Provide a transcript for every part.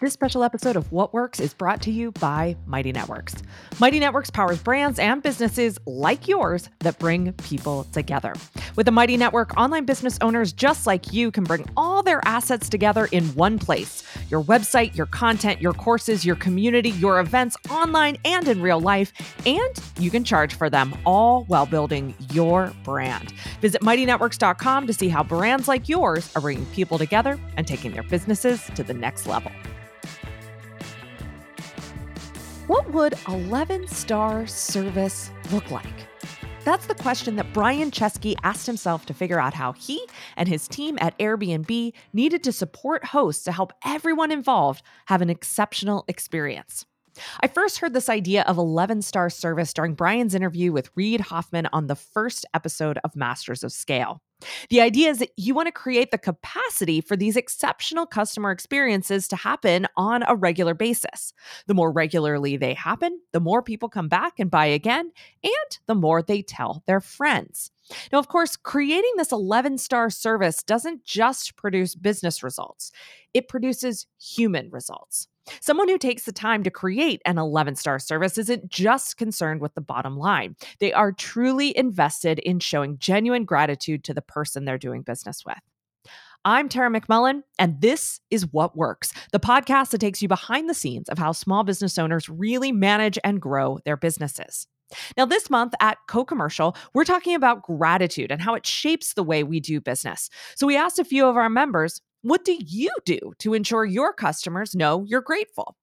This special episode of What Works is brought to you by Mighty Networks. Mighty Networks powers brands and businesses like yours that bring people together. With the Mighty Network, online business owners just like you can bring all their assets together in one place your website, your content, your courses, your community, your events online and in real life, and you can charge for them all while building your brand. Visit mightynetworks.com to see how brands like yours are bringing people together and taking their businesses to the next level. What would 11 star service look like? That's the question that Brian Chesky asked himself to figure out how he and his team at Airbnb needed to support hosts to help everyone involved have an exceptional experience. I first heard this idea of 11 star service during Brian's interview with Reid Hoffman on the first episode of Masters of Scale. The idea is that you want to create the capacity for these exceptional customer experiences to happen on a regular basis. The more regularly they happen, the more people come back and buy again, and the more they tell their friends. Now, of course, creating this 11 star service doesn't just produce business results, it produces human results. Someone who takes the time to create an 11 star service isn't just concerned with the bottom line. They are truly invested in showing genuine gratitude to the person they're doing business with. I'm Tara McMullin, and this is What Works, the podcast that takes you behind the scenes of how small business owners really manage and grow their businesses. Now, this month at CoCommercial, we're talking about gratitude and how it shapes the way we do business. So, we asked a few of our members what do you do to ensure your customers know you're grateful?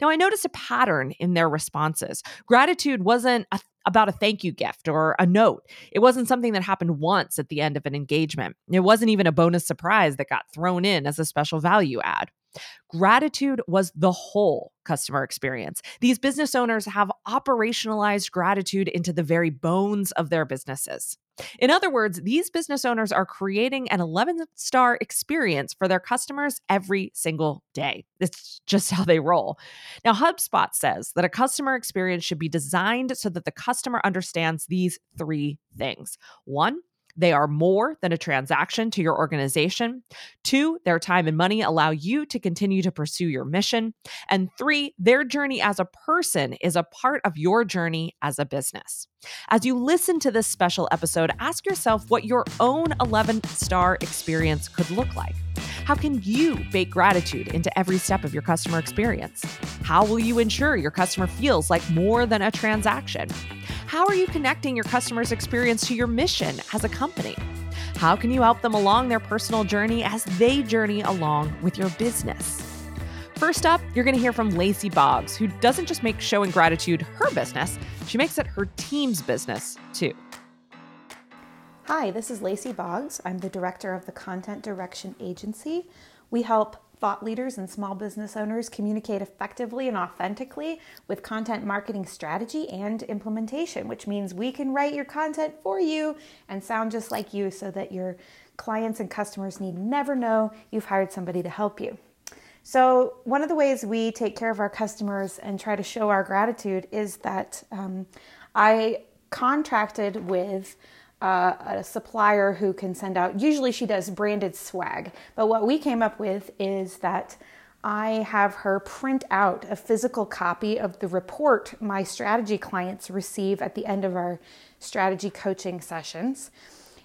Now, I noticed a pattern in their responses. Gratitude wasn't a, about a thank you gift or a note. It wasn't something that happened once at the end of an engagement. It wasn't even a bonus surprise that got thrown in as a special value add. Gratitude was the whole customer experience. These business owners have operationalized gratitude into the very bones of their businesses. In other words, these business owners are creating an 11 star experience for their customers every single day. It's just how they roll. Now, HubSpot says that a customer experience should be designed so that the customer understands these three things. One, they are more than a transaction to your organization. Two, their time and money allow you to continue to pursue your mission. And three, their journey as a person is a part of your journey as a business. As you listen to this special episode, ask yourself what your own 11 star experience could look like. How can you bake gratitude into every step of your customer experience? How will you ensure your customer feels like more than a transaction? How are you connecting your customer's experience to your mission as a company? How can you help them along their personal journey as they journey along with your business? First up, you're going to hear from Lacey Boggs, who doesn't just make showing gratitude her business, she makes it her team's business too. Hi, this is Lacey Boggs. I'm the director of the Content Direction Agency. We help thought leaders and small business owners communicate effectively and authentically with content marketing strategy and implementation, which means we can write your content for you and sound just like you so that your clients and customers need never know you've hired somebody to help you. So, one of the ways we take care of our customers and try to show our gratitude is that um, I contracted with uh, a supplier who can send out, usually she does branded swag. But what we came up with is that I have her print out a physical copy of the report my strategy clients receive at the end of our strategy coaching sessions.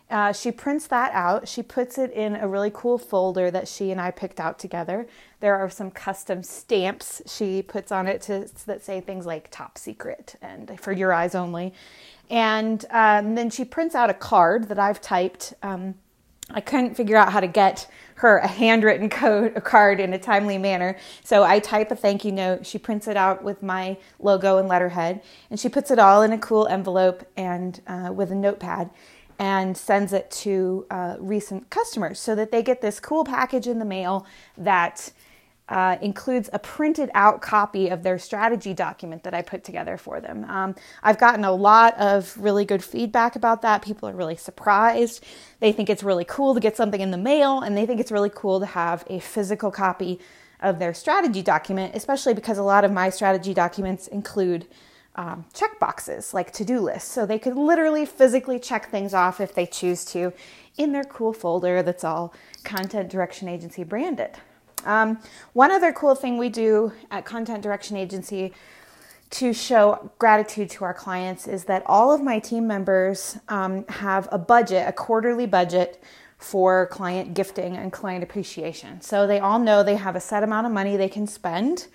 Uh, she prints that out. She puts it in a really cool folder that she and I picked out together. There are some custom stamps she puts on it to, that say things like top secret and for your eyes only. And um, then she prints out a card that I've typed. Um, I couldn't figure out how to get her a handwritten code, a card in a timely manner. So I type a thank you note. She prints it out with my logo and letterhead, and she puts it all in a cool envelope and uh, with a notepad and sends it to uh, recent customers so that they get this cool package in the mail that uh, includes a printed out copy of their strategy document that I put together for them. Um, I've gotten a lot of really good feedback about that. People are really surprised. They think it's really cool to get something in the mail, and they think it's really cool to have a physical copy of their strategy document, especially because a lot of my strategy documents include um, check boxes like to do lists. So they could literally physically check things off if they choose to in their cool folder that's all Content Direction Agency branded. Um, one other cool thing we do at Content Direction Agency to show gratitude to our clients is that all of my team members um, have a budget, a quarterly budget for client gifting and client appreciation. So they all know they have a set amount of money they can spend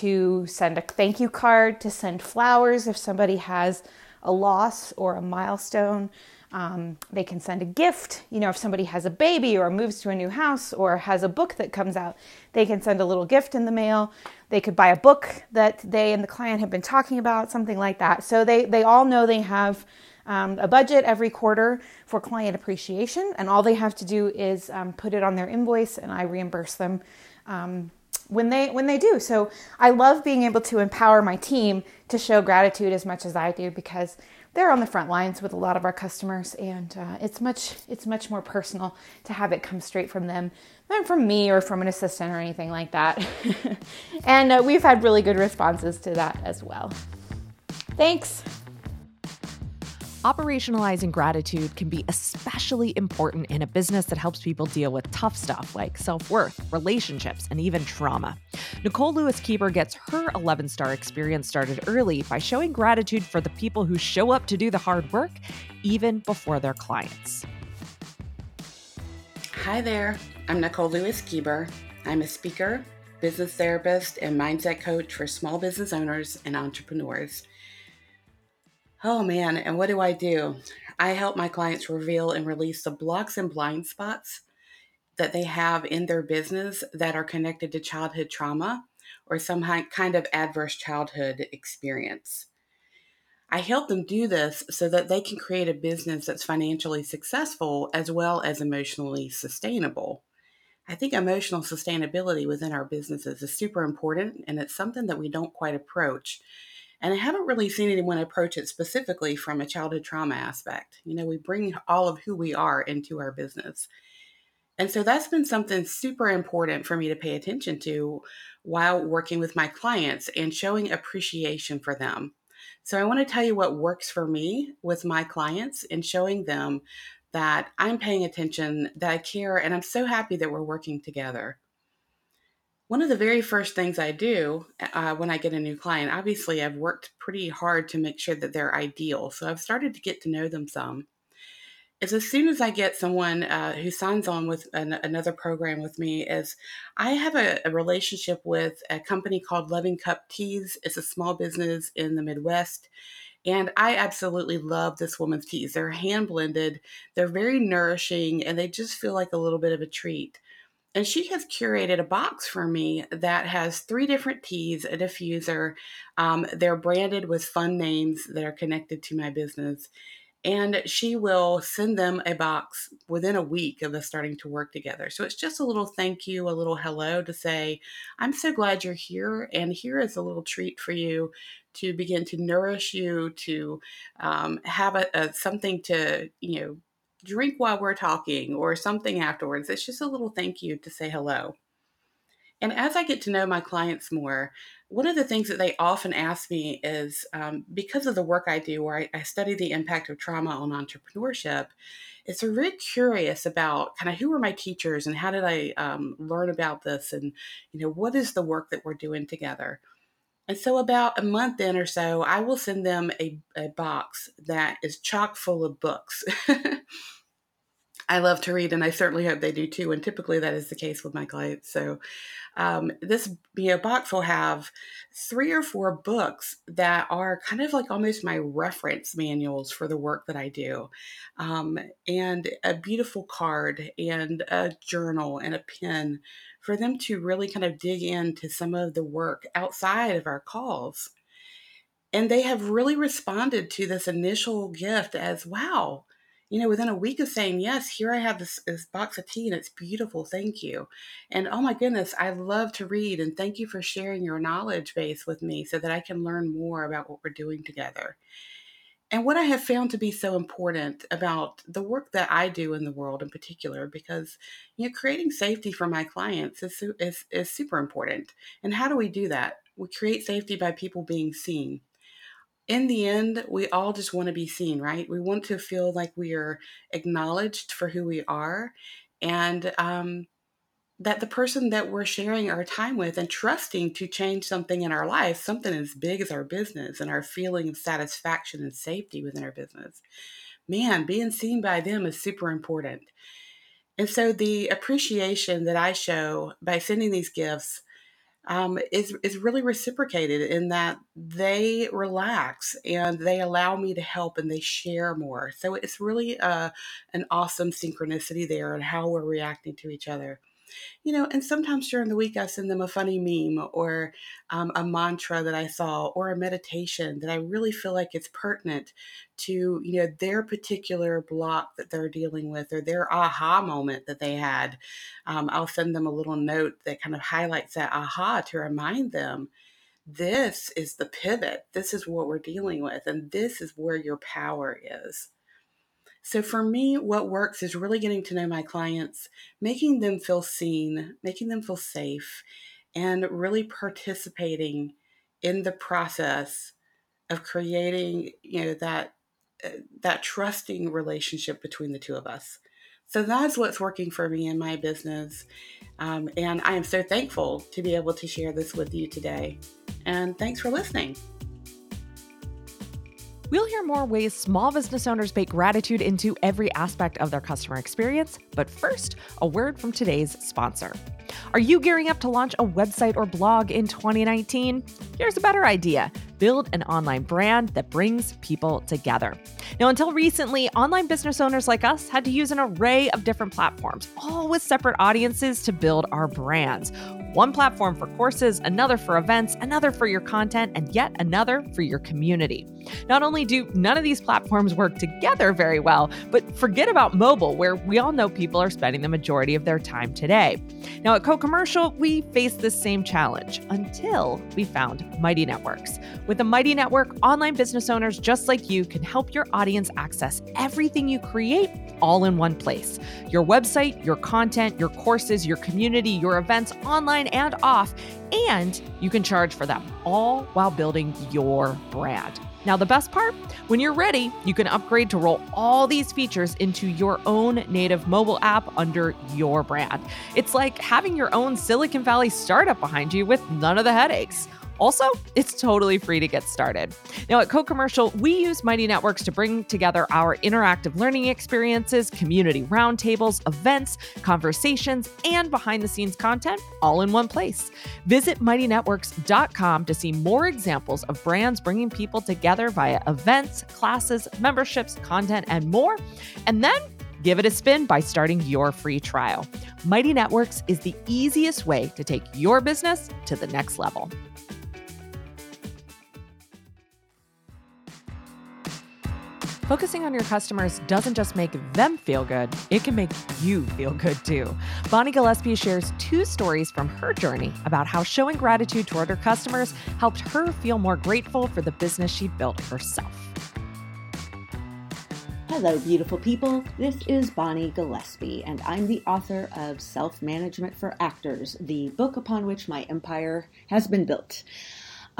to send a thank you card, to send flowers if somebody has a loss or a milestone. Um, they can send a gift. You know, if somebody has a baby or moves to a new house or has a book that comes out, they can send a little gift in the mail. They could buy a book that they and the client have been talking about, something like that. So they, they all know they have um, a budget every quarter for client appreciation, and all they have to do is um, put it on their invoice, and I reimburse them um, when they when they do. So I love being able to empower my team to show gratitude as much as I do because they're on the front lines with a lot of our customers, and uh, it's much it's much more personal to have it come straight from them than from me or from an assistant or anything like that. and uh, we've had really good responses to that as well. Thanks. Operationalizing gratitude can be especially important in a business that helps people deal with tough stuff like self worth, relationships, and even trauma. Nicole Lewis Keeber gets her 11 star experience started early by showing gratitude for the people who show up to do the hard work, even before their clients. Hi there, I'm Nicole Lewis Keeber. I'm a speaker, business therapist, and mindset coach for small business owners and entrepreneurs. Oh man, and what do I do? I help my clients reveal and release the blocks and blind spots that they have in their business that are connected to childhood trauma or some kind of adverse childhood experience. I help them do this so that they can create a business that's financially successful as well as emotionally sustainable. I think emotional sustainability within our businesses is super important, and it's something that we don't quite approach and I haven't really seen anyone approach it specifically from a childhood trauma aspect. You know, we bring all of who we are into our business. And so that's been something super important for me to pay attention to while working with my clients and showing appreciation for them. So I want to tell you what works for me with my clients and showing them that I'm paying attention, that I care, and I'm so happy that we're working together. One of the very first things I do uh, when I get a new client, obviously, I've worked pretty hard to make sure that they're ideal. So I've started to get to know them some. Is as soon as I get someone uh, who signs on with an, another program with me, is I have a, a relationship with a company called Loving Cup Teas. It's a small business in the Midwest. And I absolutely love this woman's teas. They're hand blended, they're very nourishing, and they just feel like a little bit of a treat. And she has curated a box for me that has three different teas, a diffuser. Um, they're branded with fun names that are connected to my business. And she will send them a box within a week of us starting to work together. So it's just a little thank you, a little hello to say, I'm so glad you're here. And here is a little treat for you to begin to nourish you, to um, have a, a, something to, you know, drink while we're talking or something afterwards. It's just a little thank you to say hello. And as I get to know my clients more, one of the things that they often ask me is um, because of the work I do, where I, I, study the impact of trauma on entrepreneurship, it's very curious about kind of who are my teachers and how did I um, learn about this and you know what is the work that we're doing together. And so, about a month in or so, I will send them a, a box that is chock full of books. I love to read, and I certainly hope they do too. And typically, that is the case with my clients. So, um, this you know, box will have three or four books that are kind of like almost my reference manuals for the work that I do, um, and a beautiful card, and a journal, and a pen for them to really kind of dig into some of the work outside of our calls. And they have really responded to this initial gift as wow, you know, within a week of saying, yes, here I have this, this, box of tea and it's beautiful. Thank you. And oh my goodness, I love to read and thank you for sharing your knowledge base with me so that I can learn more about what we're doing together. And what I have found to be so important about the work that I do in the world in particular, because you know, creating safety for my clients is, is, is super important. And how do we do that? We create safety by people being seen. In the end, we all just want to be seen, right? We want to feel like we are acknowledged for who we are. And um, that the person that we're sharing our time with and trusting to change something in our life, something as big as our business and our feeling of satisfaction and safety within our business, man, being seen by them is super important. And so the appreciation that I show by sending these gifts um, is is really reciprocated in that they relax and they allow me to help and they share more. So it's really uh, an awesome synchronicity there and how we're reacting to each other you know, and sometimes during the week I send them a funny meme or um, a mantra that I saw or a meditation that I really feel like it's pertinent to, you know, their particular block that they're dealing with or their aha moment that they had. Um, I'll send them a little note that kind of highlights that aha to remind them this is the pivot. This is what we're dealing with, and this is where your power is. So for me, what works is really getting to know my clients, making them feel seen, making them feel safe, and really participating in the process of creating, you know, that uh, that trusting relationship between the two of us. So that's what's working for me in my business. Um, and I am so thankful to be able to share this with you today. And thanks for listening. We'll hear more ways small business owners bake gratitude into every aspect of their customer experience. But first, a word from today's sponsor. Are you gearing up to launch a website or blog in 2019? Here's a better idea build an online brand that brings people together. Now, until recently, online business owners like us had to use an array of different platforms, all with separate audiences to build our brands. One platform for courses, another for events, another for your content, and yet another for your community. Not only do none of these platforms work together very well, but forget about mobile, where we all know people are spending the majority of their time today. Now, at CoCommercial, we faced this same challenge until we found Mighty Networks. With the Mighty Network, online business owners just like you can help your audience access everything you create all in one place your website, your content, your courses, your community, your events, online and off, and you can charge for them all while building your brand. Now, the best part when you're ready, you can upgrade to roll all these features into your own native mobile app under your brand. It's like having your own Silicon Valley startup behind you with none of the headaches. Also, it's totally free to get started. Now, at CoCommercial, we use Mighty Networks to bring together our interactive learning experiences, community roundtables, events, conversations, and behind the scenes content all in one place. Visit mightynetworks.com to see more examples of brands bringing people together via events, classes, memberships, content, and more. And then Give it a spin by starting your free trial. Mighty Networks is the easiest way to take your business to the next level. Focusing on your customers doesn't just make them feel good, it can make you feel good too. Bonnie Gillespie shares two stories from her journey about how showing gratitude toward her customers helped her feel more grateful for the business she built herself. Hello, beautiful people. This is Bonnie Gillespie, and I'm the author of Self Management for Actors, the book upon which my empire has been built.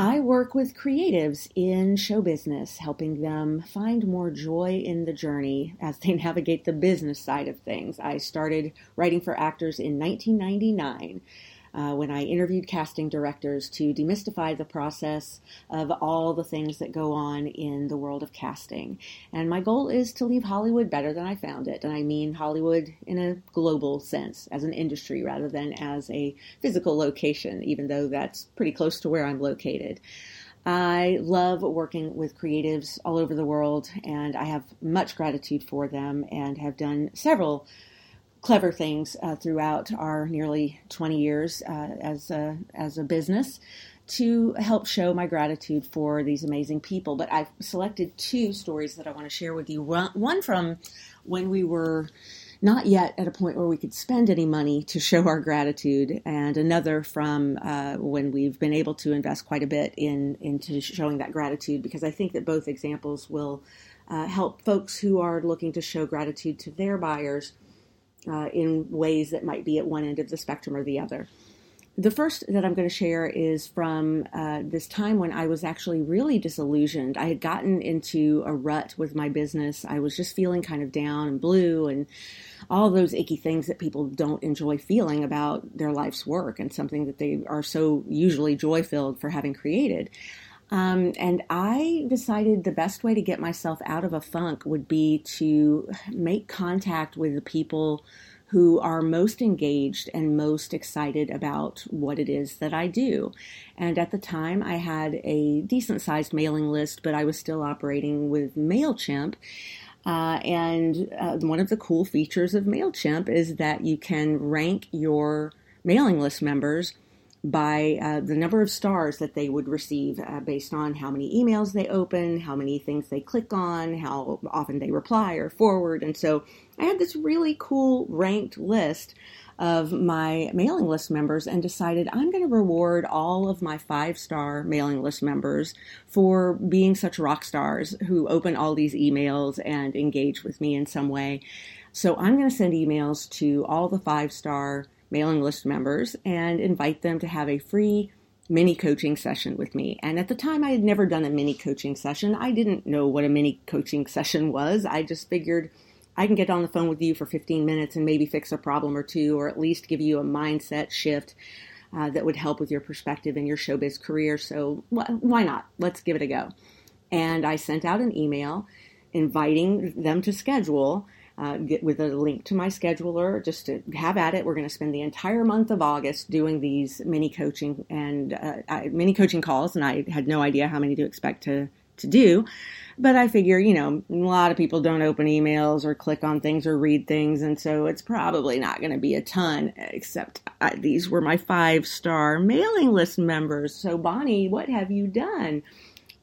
I work with creatives in show business, helping them find more joy in the journey as they navigate the business side of things. I started writing for actors in 1999 uh, when I interviewed casting directors to demystify the process of all the things that go on in the world of casting. And my goal is to leave Hollywood better than I found it. And I mean Hollywood in a global sense, as an industry rather than as a physical location, even though that's pretty close to where I'm located. I love working with creatives all over the world, and I have much gratitude for them and have done several clever things uh, throughout our nearly 20 years uh, as a, as a business to help show my gratitude for these amazing people. But I've selected two stories that I want to share with you. One from when we were not yet at a point where we could spend any money to show our gratitude, and another from uh, when we've been able to invest quite a bit in into showing that gratitude. Because I think that both examples will uh, help folks who are looking to show gratitude to their buyers uh, in ways that might be at one end of the spectrum or the other. The first that I'm going to share is from uh, this time when I was actually really disillusioned. I had gotten into a rut with my business. I was just feeling kind of down and blue and all those icky things that people don't enjoy feeling about their life's work and something that they are so usually joy filled for having created. Um, and I decided the best way to get myself out of a funk would be to make contact with the people who are most engaged and most excited about what it is that I do. And at the time, I had a decent sized mailing list, but I was still operating with MailChimp. Uh, and uh, one of the cool features of MailChimp is that you can rank your mailing list members by uh, the number of stars that they would receive uh, based on how many emails they open, how many things they click on, how often they reply or forward. And so I had this really cool ranked list of my mailing list members and decided I'm going to reward all of my five star mailing list members for being such rock stars who open all these emails and engage with me in some way. So I'm going to send emails to all the five star mailing list members and invite them to have a free mini coaching session with me. And at the time, I had never done a mini coaching session. I didn't know what a mini coaching session was. I just figured I can get on the phone with you for 15 minutes and maybe fix a problem or two, or at least give you a mindset shift uh, that would help with your perspective in your showbiz career. So wh- why not? Let's give it a go. And I sent out an email inviting them to schedule. Uh, get with a link to my scheduler just to have at it. We're going to spend the entire month of August doing these mini coaching and uh, mini coaching calls, and I had no idea how many to expect to to do. But I figure, you know, a lot of people don't open emails or click on things or read things, and so it's probably not going to be a ton, except I, these were my five star mailing list members. So, Bonnie, what have you done?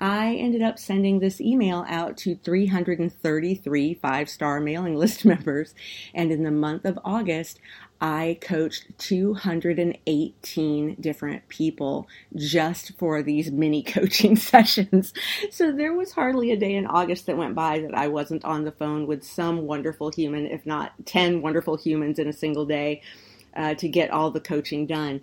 I ended up sending this email out to 333 five star mailing list members. And in the month of August, I coached 218 different people just for these mini coaching sessions. So there was hardly a day in August that went by that I wasn't on the phone with some wonderful human, if not 10 wonderful humans in a single day uh, to get all the coaching done.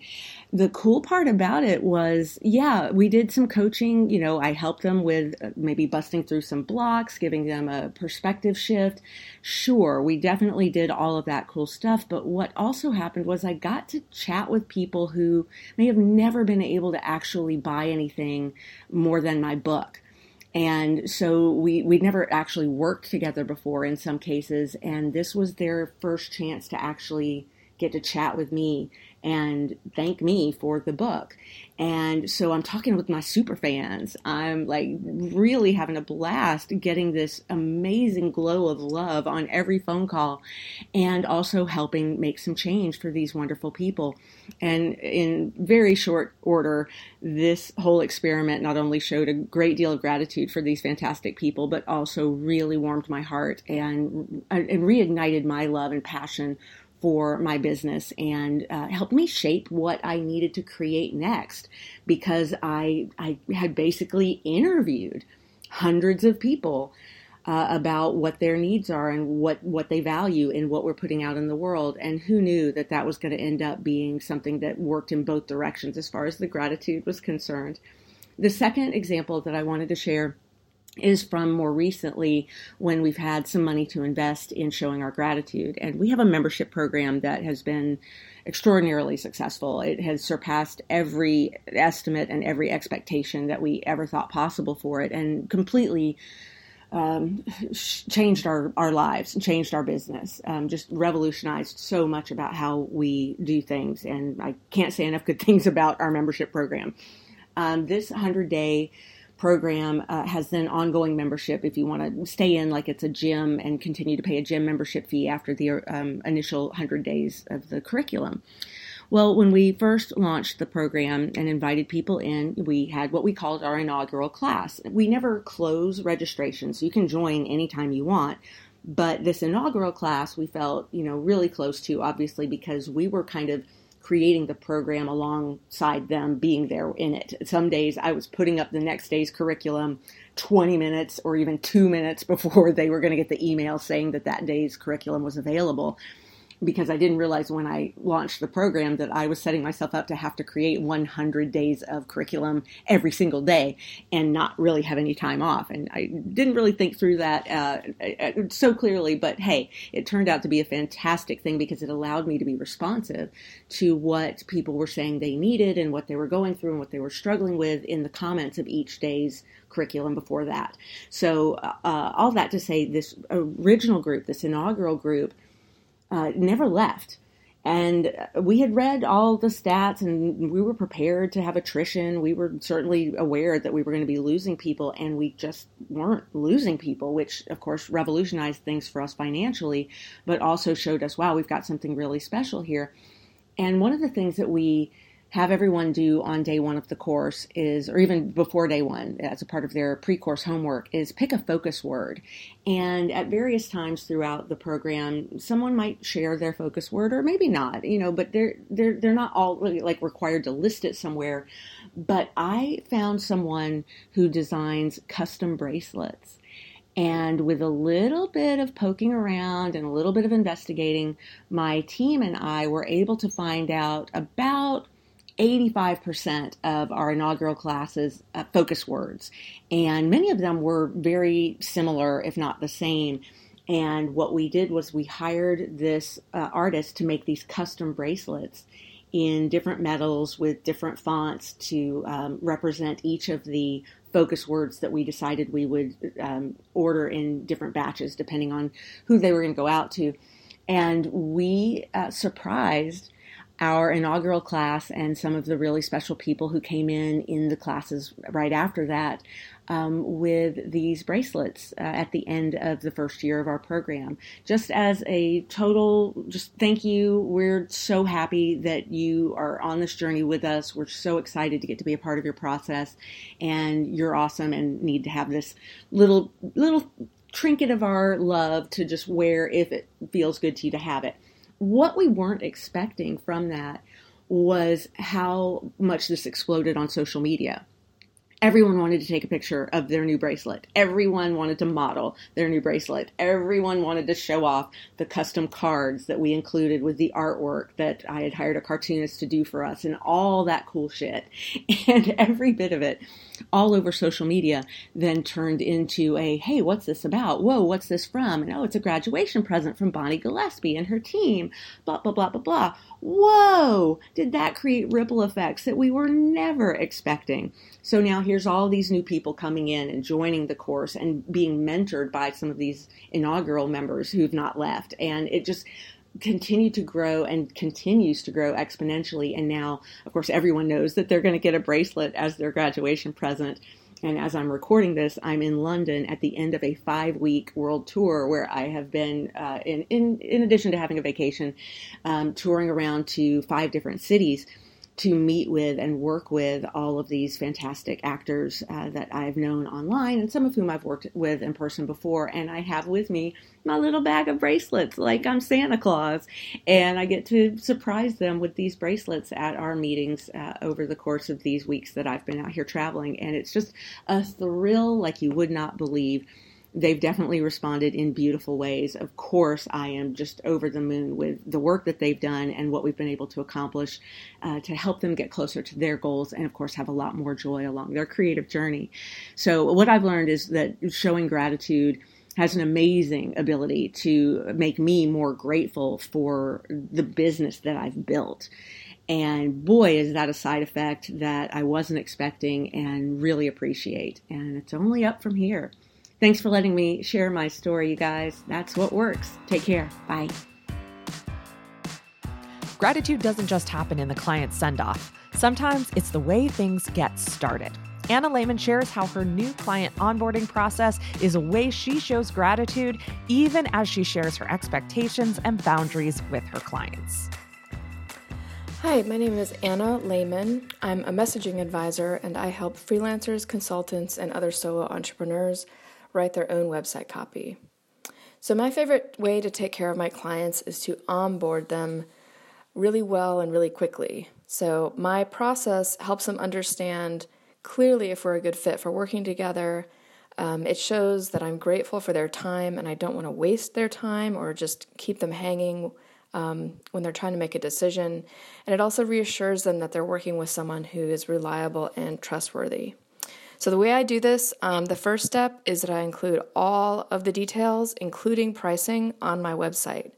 The cool part about it was, yeah, we did some coaching. You know, I helped them with uh, maybe busting through some blocks, giving them a perspective shift. Sure, we definitely did all of that cool stuff. But what also happened was I got to chat with people who may have never been able to actually buy anything more than my book and so we we'd never actually worked together before in some cases and this was their first chance to actually get to chat with me and thank me for the book. And so I'm talking with my super fans. I'm like really having a blast getting this amazing glow of love on every phone call and also helping make some change for these wonderful people. And in very short order, this whole experiment not only showed a great deal of gratitude for these fantastic people, but also really warmed my heart and, and reignited my love and passion for my business and uh, helped me shape what I needed to create next because I, I had basically interviewed hundreds of people uh, about what their needs are and what, what they value in what we're putting out in the world. And who knew that that was going to end up being something that worked in both directions as far as the gratitude was concerned. The second example that I wanted to share is from more recently when we've had some money to invest in showing our gratitude. And we have a membership program that has been extraordinarily successful. It has surpassed every estimate and every expectation that we ever thought possible for it and completely um, changed our, our lives and changed our business, um, just revolutionized so much about how we do things. And I can't say enough good things about our membership program. Um, this 100 day program uh, has then ongoing membership if you want to stay in like it's a gym and continue to pay a gym membership fee after the um, initial 100 days of the curriculum. Well, when we first launched the program and invited people in, we had what we called our inaugural class. We never close registration, so you can join anytime you want. But this inaugural class, we felt, you know, really close to, obviously, because we were kind of creating the program alongside them being there in it. Some days I was putting up the next day's curriculum 20 minutes or even two minutes before they were going to get the email saying that that day's curriculum was available. Because I didn't realize when I launched the program that I was setting myself up to have to create 100 days of curriculum every single day and not really have any time off. And I didn't really think through that uh, uh, so clearly, but hey, it turned out to be a fantastic thing because it allowed me to be responsive to what people were saying they needed and what they were going through and what they were struggling with in the comments of each day's curriculum before that. So, uh, all that to say, this original group, this inaugural group, uh, never left. And we had read all the stats and we were prepared to have attrition. We were certainly aware that we were going to be losing people, and we just weren't losing people, which of course revolutionized things for us financially, but also showed us, wow, we've got something really special here. And one of the things that we have everyone do on day one of the course is, or even before day one, as a part of their pre course homework, is pick a focus word. And at various times throughout the program, someone might share their focus word or maybe not, you know, but they're, they're, they're not all really like required to list it somewhere. But I found someone who designs custom bracelets. And with a little bit of poking around and a little bit of investigating, my team and I were able to find out about 85% of our inaugural classes uh, focus words, and many of them were very similar, if not the same. And what we did was we hired this uh, artist to make these custom bracelets in different metals with different fonts to um, represent each of the focus words that we decided we would um, order in different batches depending on who they were going to go out to. And we uh, surprised our inaugural class and some of the really special people who came in in the classes right after that um, with these bracelets uh, at the end of the first year of our program. Just as a total, just thank you. We're so happy that you are on this journey with us. We're so excited to get to be a part of your process, and you're awesome and need to have this little little trinket of our love to just wear if it feels good to you to have it what we weren't expecting from that was how much this exploded on social media. Everyone wanted to take a picture of their new bracelet. Everyone wanted to model their new bracelet. Everyone wanted to show off the custom cards that we included with the artwork that I had hired a cartoonist to do for us and all that cool shit. And every bit of it, all over social media, then turned into a hey, what's this about? Whoa, what's this from? And oh, it's a graduation present from Bonnie Gillespie and her team. Blah, blah, blah, blah, blah. Whoa, did that create ripple effects that we were never expecting? So now here's all these new people coming in and joining the course and being mentored by some of these inaugural members who've not left. And it just continued to grow and continues to grow exponentially. And now, of course, everyone knows that they're going to get a bracelet as their graduation present. And as I'm recording this, I'm in London at the end of a five week world tour where I have been, uh, in, in, in addition to having a vacation, um, touring around to five different cities to meet with and work with all of these fantastic actors uh, that I've known online and some of whom I've worked with in person before. And I have with me my little bag of bracelets like I'm Santa Claus. And I get to surprise them with these bracelets at our meetings uh, over the course of these weeks that I've been out here traveling. And it's just a thrill like you would not believe they've definitely responded in beautiful ways. Of course, I am just over the moon with the work that they've done and what we've been able to accomplish uh, to help them get closer to their goals and, of course, have a lot more joy along their creative journey. So, what I've learned is that showing gratitude has an amazing ability to make me more grateful for the business that I've built. And boy, is that a side effect that I wasn't expecting and really appreciate. And it's only up from here. Thanks for letting me share my story, you guys. That's what works. Take care. Bye. Gratitude doesn't just happen in the client send off, sometimes it's the way things get started. Anna Lehman shares how her new client onboarding process is a way she shows gratitude even as she shares her expectations and boundaries with her clients. Hi, my name is Anna Lehman. I'm a messaging advisor and I help freelancers, consultants, and other solo entrepreneurs write their own website copy. So, my favorite way to take care of my clients is to onboard them really well and really quickly. So, my process helps them understand clearly if we're a good fit for working together. Um, it shows that I'm grateful for their time and I don't want to waste their time or just keep them hanging um, when they're trying to make a decision. And it also reassures them that they're working with someone who is reliable and trustworthy. So, the way I do this, um, the first step is that I include all of the details, including pricing, on my website.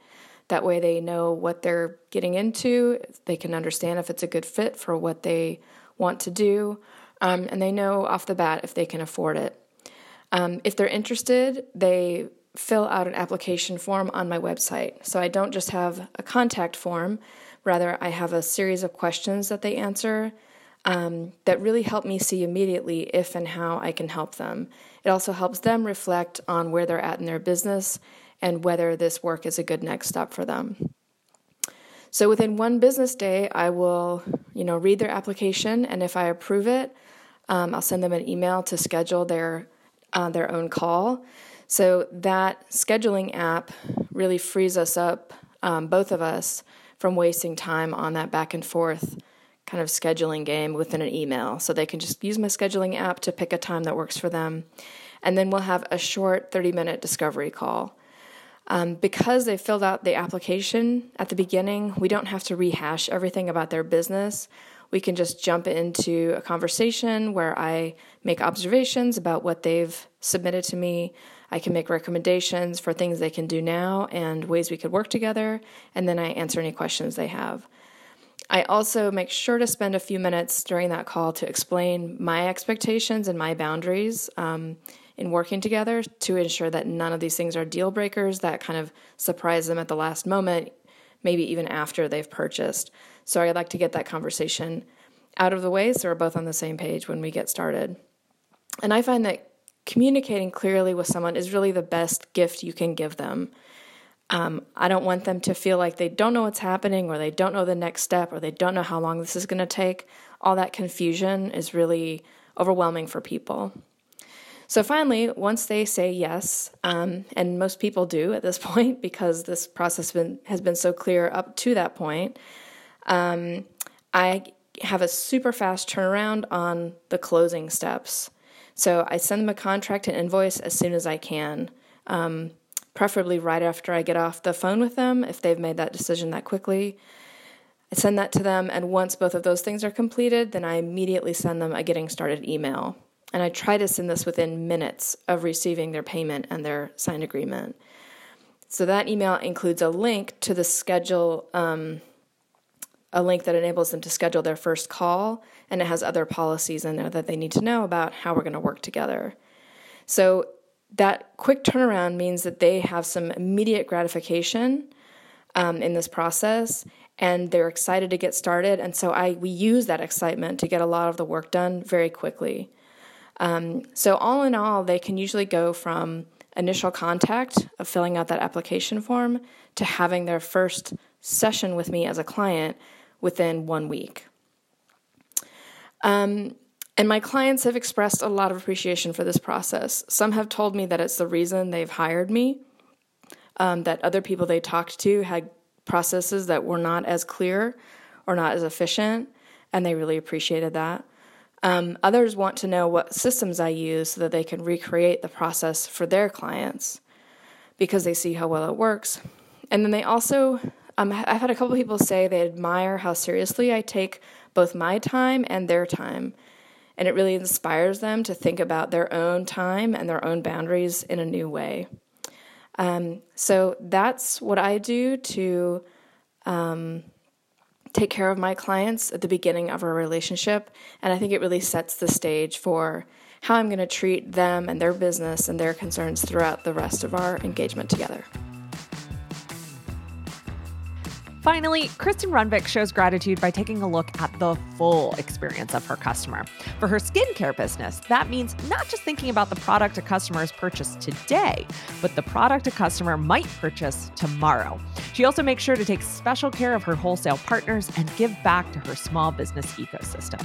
That way, they know what they're getting into, they can understand if it's a good fit for what they want to do, um, and they know off the bat if they can afford it. Um, if they're interested, they fill out an application form on my website. So I don't just have a contact form, rather, I have a series of questions that they answer um, that really help me see immediately if and how I can help them. It also helps them reflect on where they're at in their business and whether this work is a good next step for them. So within one business day, I will, you know, read their application, and if I approve it, um, I'll send them an email to schedule their uh, their own call. So that scheduling app really frees us up, um, both of us, from wasting time on that back and forth kind of scheduling game within an email. So they can just use my scheduling app to pick a time that works for them. And then we'll have a short 30 minute discovery call. Um, because they filled out the application at the beginning, we don't have to rehash everything about their business. We can just jump into a conversation where I make observations about what they've submitted to me. I can make recommendations for things they can do now and ways we could work together, and then I answer any questions they have. I also make sure to spend a few minutes during that call to explain my expectations and my boundaries. Um, in working together to ensure that none of these things are deal breakers that kind of surprise them at the last moment, maybe even after they've purchased. So I'd like to get that conversation out of the way so we're both on the same page when we get started. And I find that communicating clearly with someone is really the best gift you can give them. Um, I don't want them to feel like they don't know what's happening or they don't know the next step or they don't know how long this is going to take. All that confusion is really overwhelming for people. So finally, once they say yes, um, and most people do at this point because this process been, has been so clear up to that point, um, I have a super fast turnaround on the closing steps. So I send them a contract and invoice as soon as I can, um, preferably right after I get off the phone with them if they've made that decision that quickly. I send that to them, and once both of those things are completed, then I immediately send them a getting started email. And I try to send this within minutes of receiving their payment and their signed agreement. So that email includes a link to the schedule, um, a link that enables them to schedule their first call, and it has other policies in there that they need to know about how we're going to work together. So that quick turnaround means that they have some immediate gratification um, in this process, and they're excited to get started. And so I we use that excitement to get a lot of the work done very quickly. Um, so, all in all, they can usually go from initial contact of filling out that application form to having their first session with me as a client within one week. Um, and my clients have expressed a lot of appreciation for this process. Some have told me that it's the reason they've hired me, um, that other people they talked to had processes that were not as clear or not as efficient, and they really appreciated that. Um, others want to know what systems I use so that they can recreate the process for their clients because they see how well it works. And then they also, um, I've had a couple people say they admire how seriously I take both my time and their time. And it really inspires them to think about their own time and their own boundaries in a new way. Um, so that's what I do to um, take care of my clients at the beginning of our relationship. And I think it really sets the stage for how I'm going to treat them and their business and their concerns throughout the rest of our engagement together. Finally, Kristen Runvik shows gratitude by taking a look at the full experience of her customer. For her skincare business, that means not just thinking about the product a customer has purchased today, but the product a customer might purchase tomorrow. She also makes sure to take special care of her wholesale partners and give back to her small business ecosystem.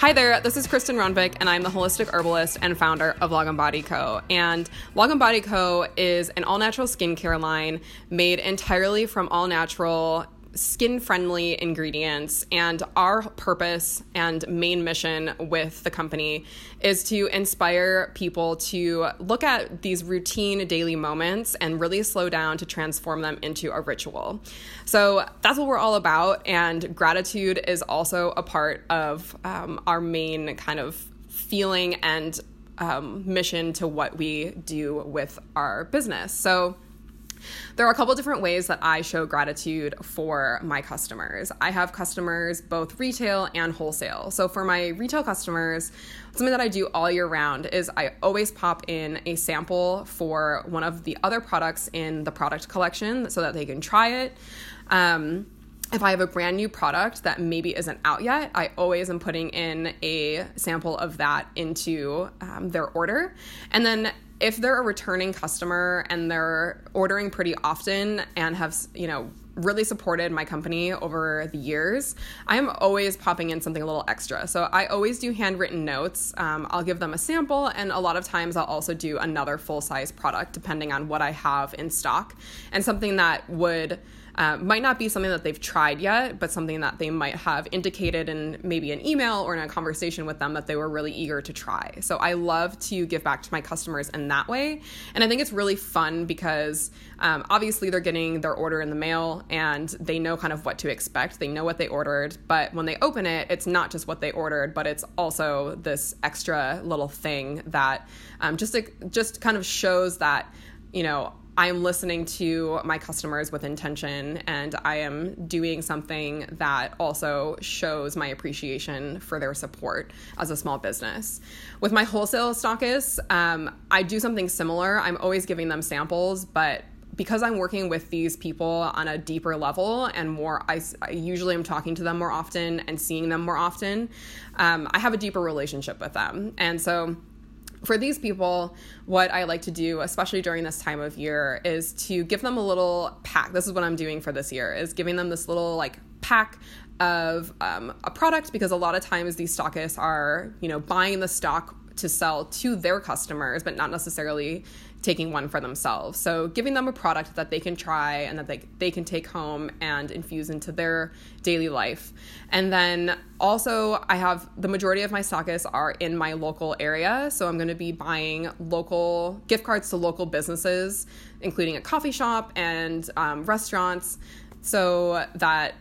Hi there, this is Kristen Runvik, and I'm the holistic herbalist and founder of Log and Body Co. And Log and Body Co. is an all natural skincare line made entirely from all natural skin friendly ingredients. And our purpose and main mission with the company is to inspire people to look at these routine daily moments and really slow down to transform them into a ritual. So that's what we're all about. And gratitude is also a part of um, our main kind of feeling and um, mission to what we do with our business. So, there are a couple different ways that I show gratitude for my customers. I have customers both retail and wholesale. So for my retail customers, something that I do all year round is I always pop in a sample for one of the other products in the product collection so that they can try it. Um, if I have a brand new product that maybe isn't out yet, I always am putting in a sample of that into um, their order. And then if they're a returning customer and they're ordering pretty often and have, you know, really supported my company over the years, I am always popping in something a little extra. So I always do handwritten notes. Um, I'll give them a sample, and a lot of times I'll also do another full size product depending on what I have in stock and something that would uh, might not be something that they've tried yet, but something that they might have indicated in maybe an email or in a conversation with them that they were really eager to try. So I love to give back to my customers in that way. And I think it's really fun because um, obviously they're getting their order in the mail and they know kind of what to expect. They know what they ordered, but when they open it, it's not just what they ordered, but it's also this extra little thing that um, just, just kind of shows that you know I am listening to my customers with intention and I am doing something that also shows my appreciation for their support as a small business. With my wholesale stockists, um, I do something similar. I'm always giving them samples, but because I'm working with these people on a deeper level and more, I, I usually am talking to them more often and seeing them more often. Um, I have a deeper relationship with them. And so, for these people, what I like to do, especially during this time of year, is to give them a little pack. This is what I'm doing for this year: is giving them this little like pack of um, a product because a lot of times these stockists are, you know, buying the stock to sell to their customers, but not necessarily taking one for themselves. So giving them a product that they can try and that they, they can take home and infuse into their daily life. And then also I have the majority of my stockists are in my local area. So I'm going to be buying local gift cards to local businesses, including a coffee shop and um, restaurants so that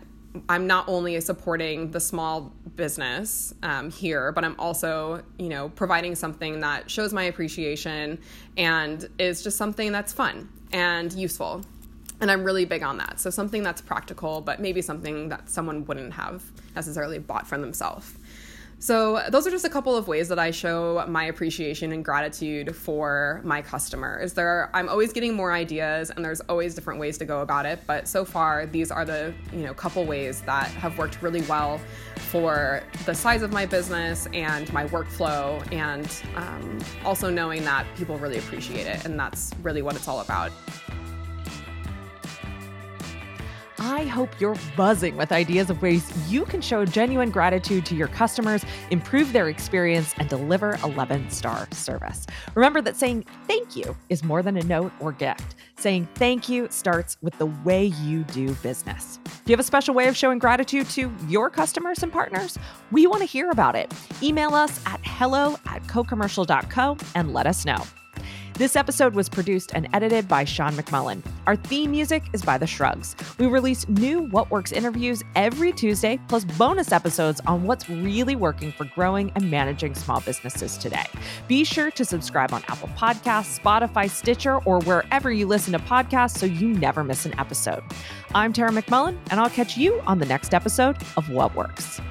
I'm not only supporting the small business um, here, but I'm also, you know, providing something that shows my appreciation and is just something that's fun and useful. And I'm really big on that. So something that's practical, but maybe something that someone wouldn't have necessarily bought for themselves. So, those are just a couple of ways that I show my appreciation and gratitude for my customers. There I'm always getting more ideas and there's always different ways to go about it, but so far these are the, you know, couple ways that have worked really well for the size of my business and my workflow and um, also knowing that people really appreciate it and that's really what it's all about. I hope you're buzzing with ideas of ways you can show genuine gratitude to your customers, improve their experience, and deliver 11 star service. Remember that saying thank you is more than a note or gift. Saying thank you starts with the way you do business. Do you have a special way of showing gratitude to your customers and partners? We want to hear about it. Email us at hello at cocommercial.co and let us know. This episode was produced and edited by Sean McMullin. Our theme music is by The Shrugs. We release new What Works interviews every Tuesday, plus bonus episodes on what's really working for growing and managing small businesses today. Be sure to subscribe on Apple Podcasts, Spotify, Stitcher, or wherever you listen to podcasts so you never miss an episode. I'm Tara McMullin, and I'll catch you on the next episode of What Works.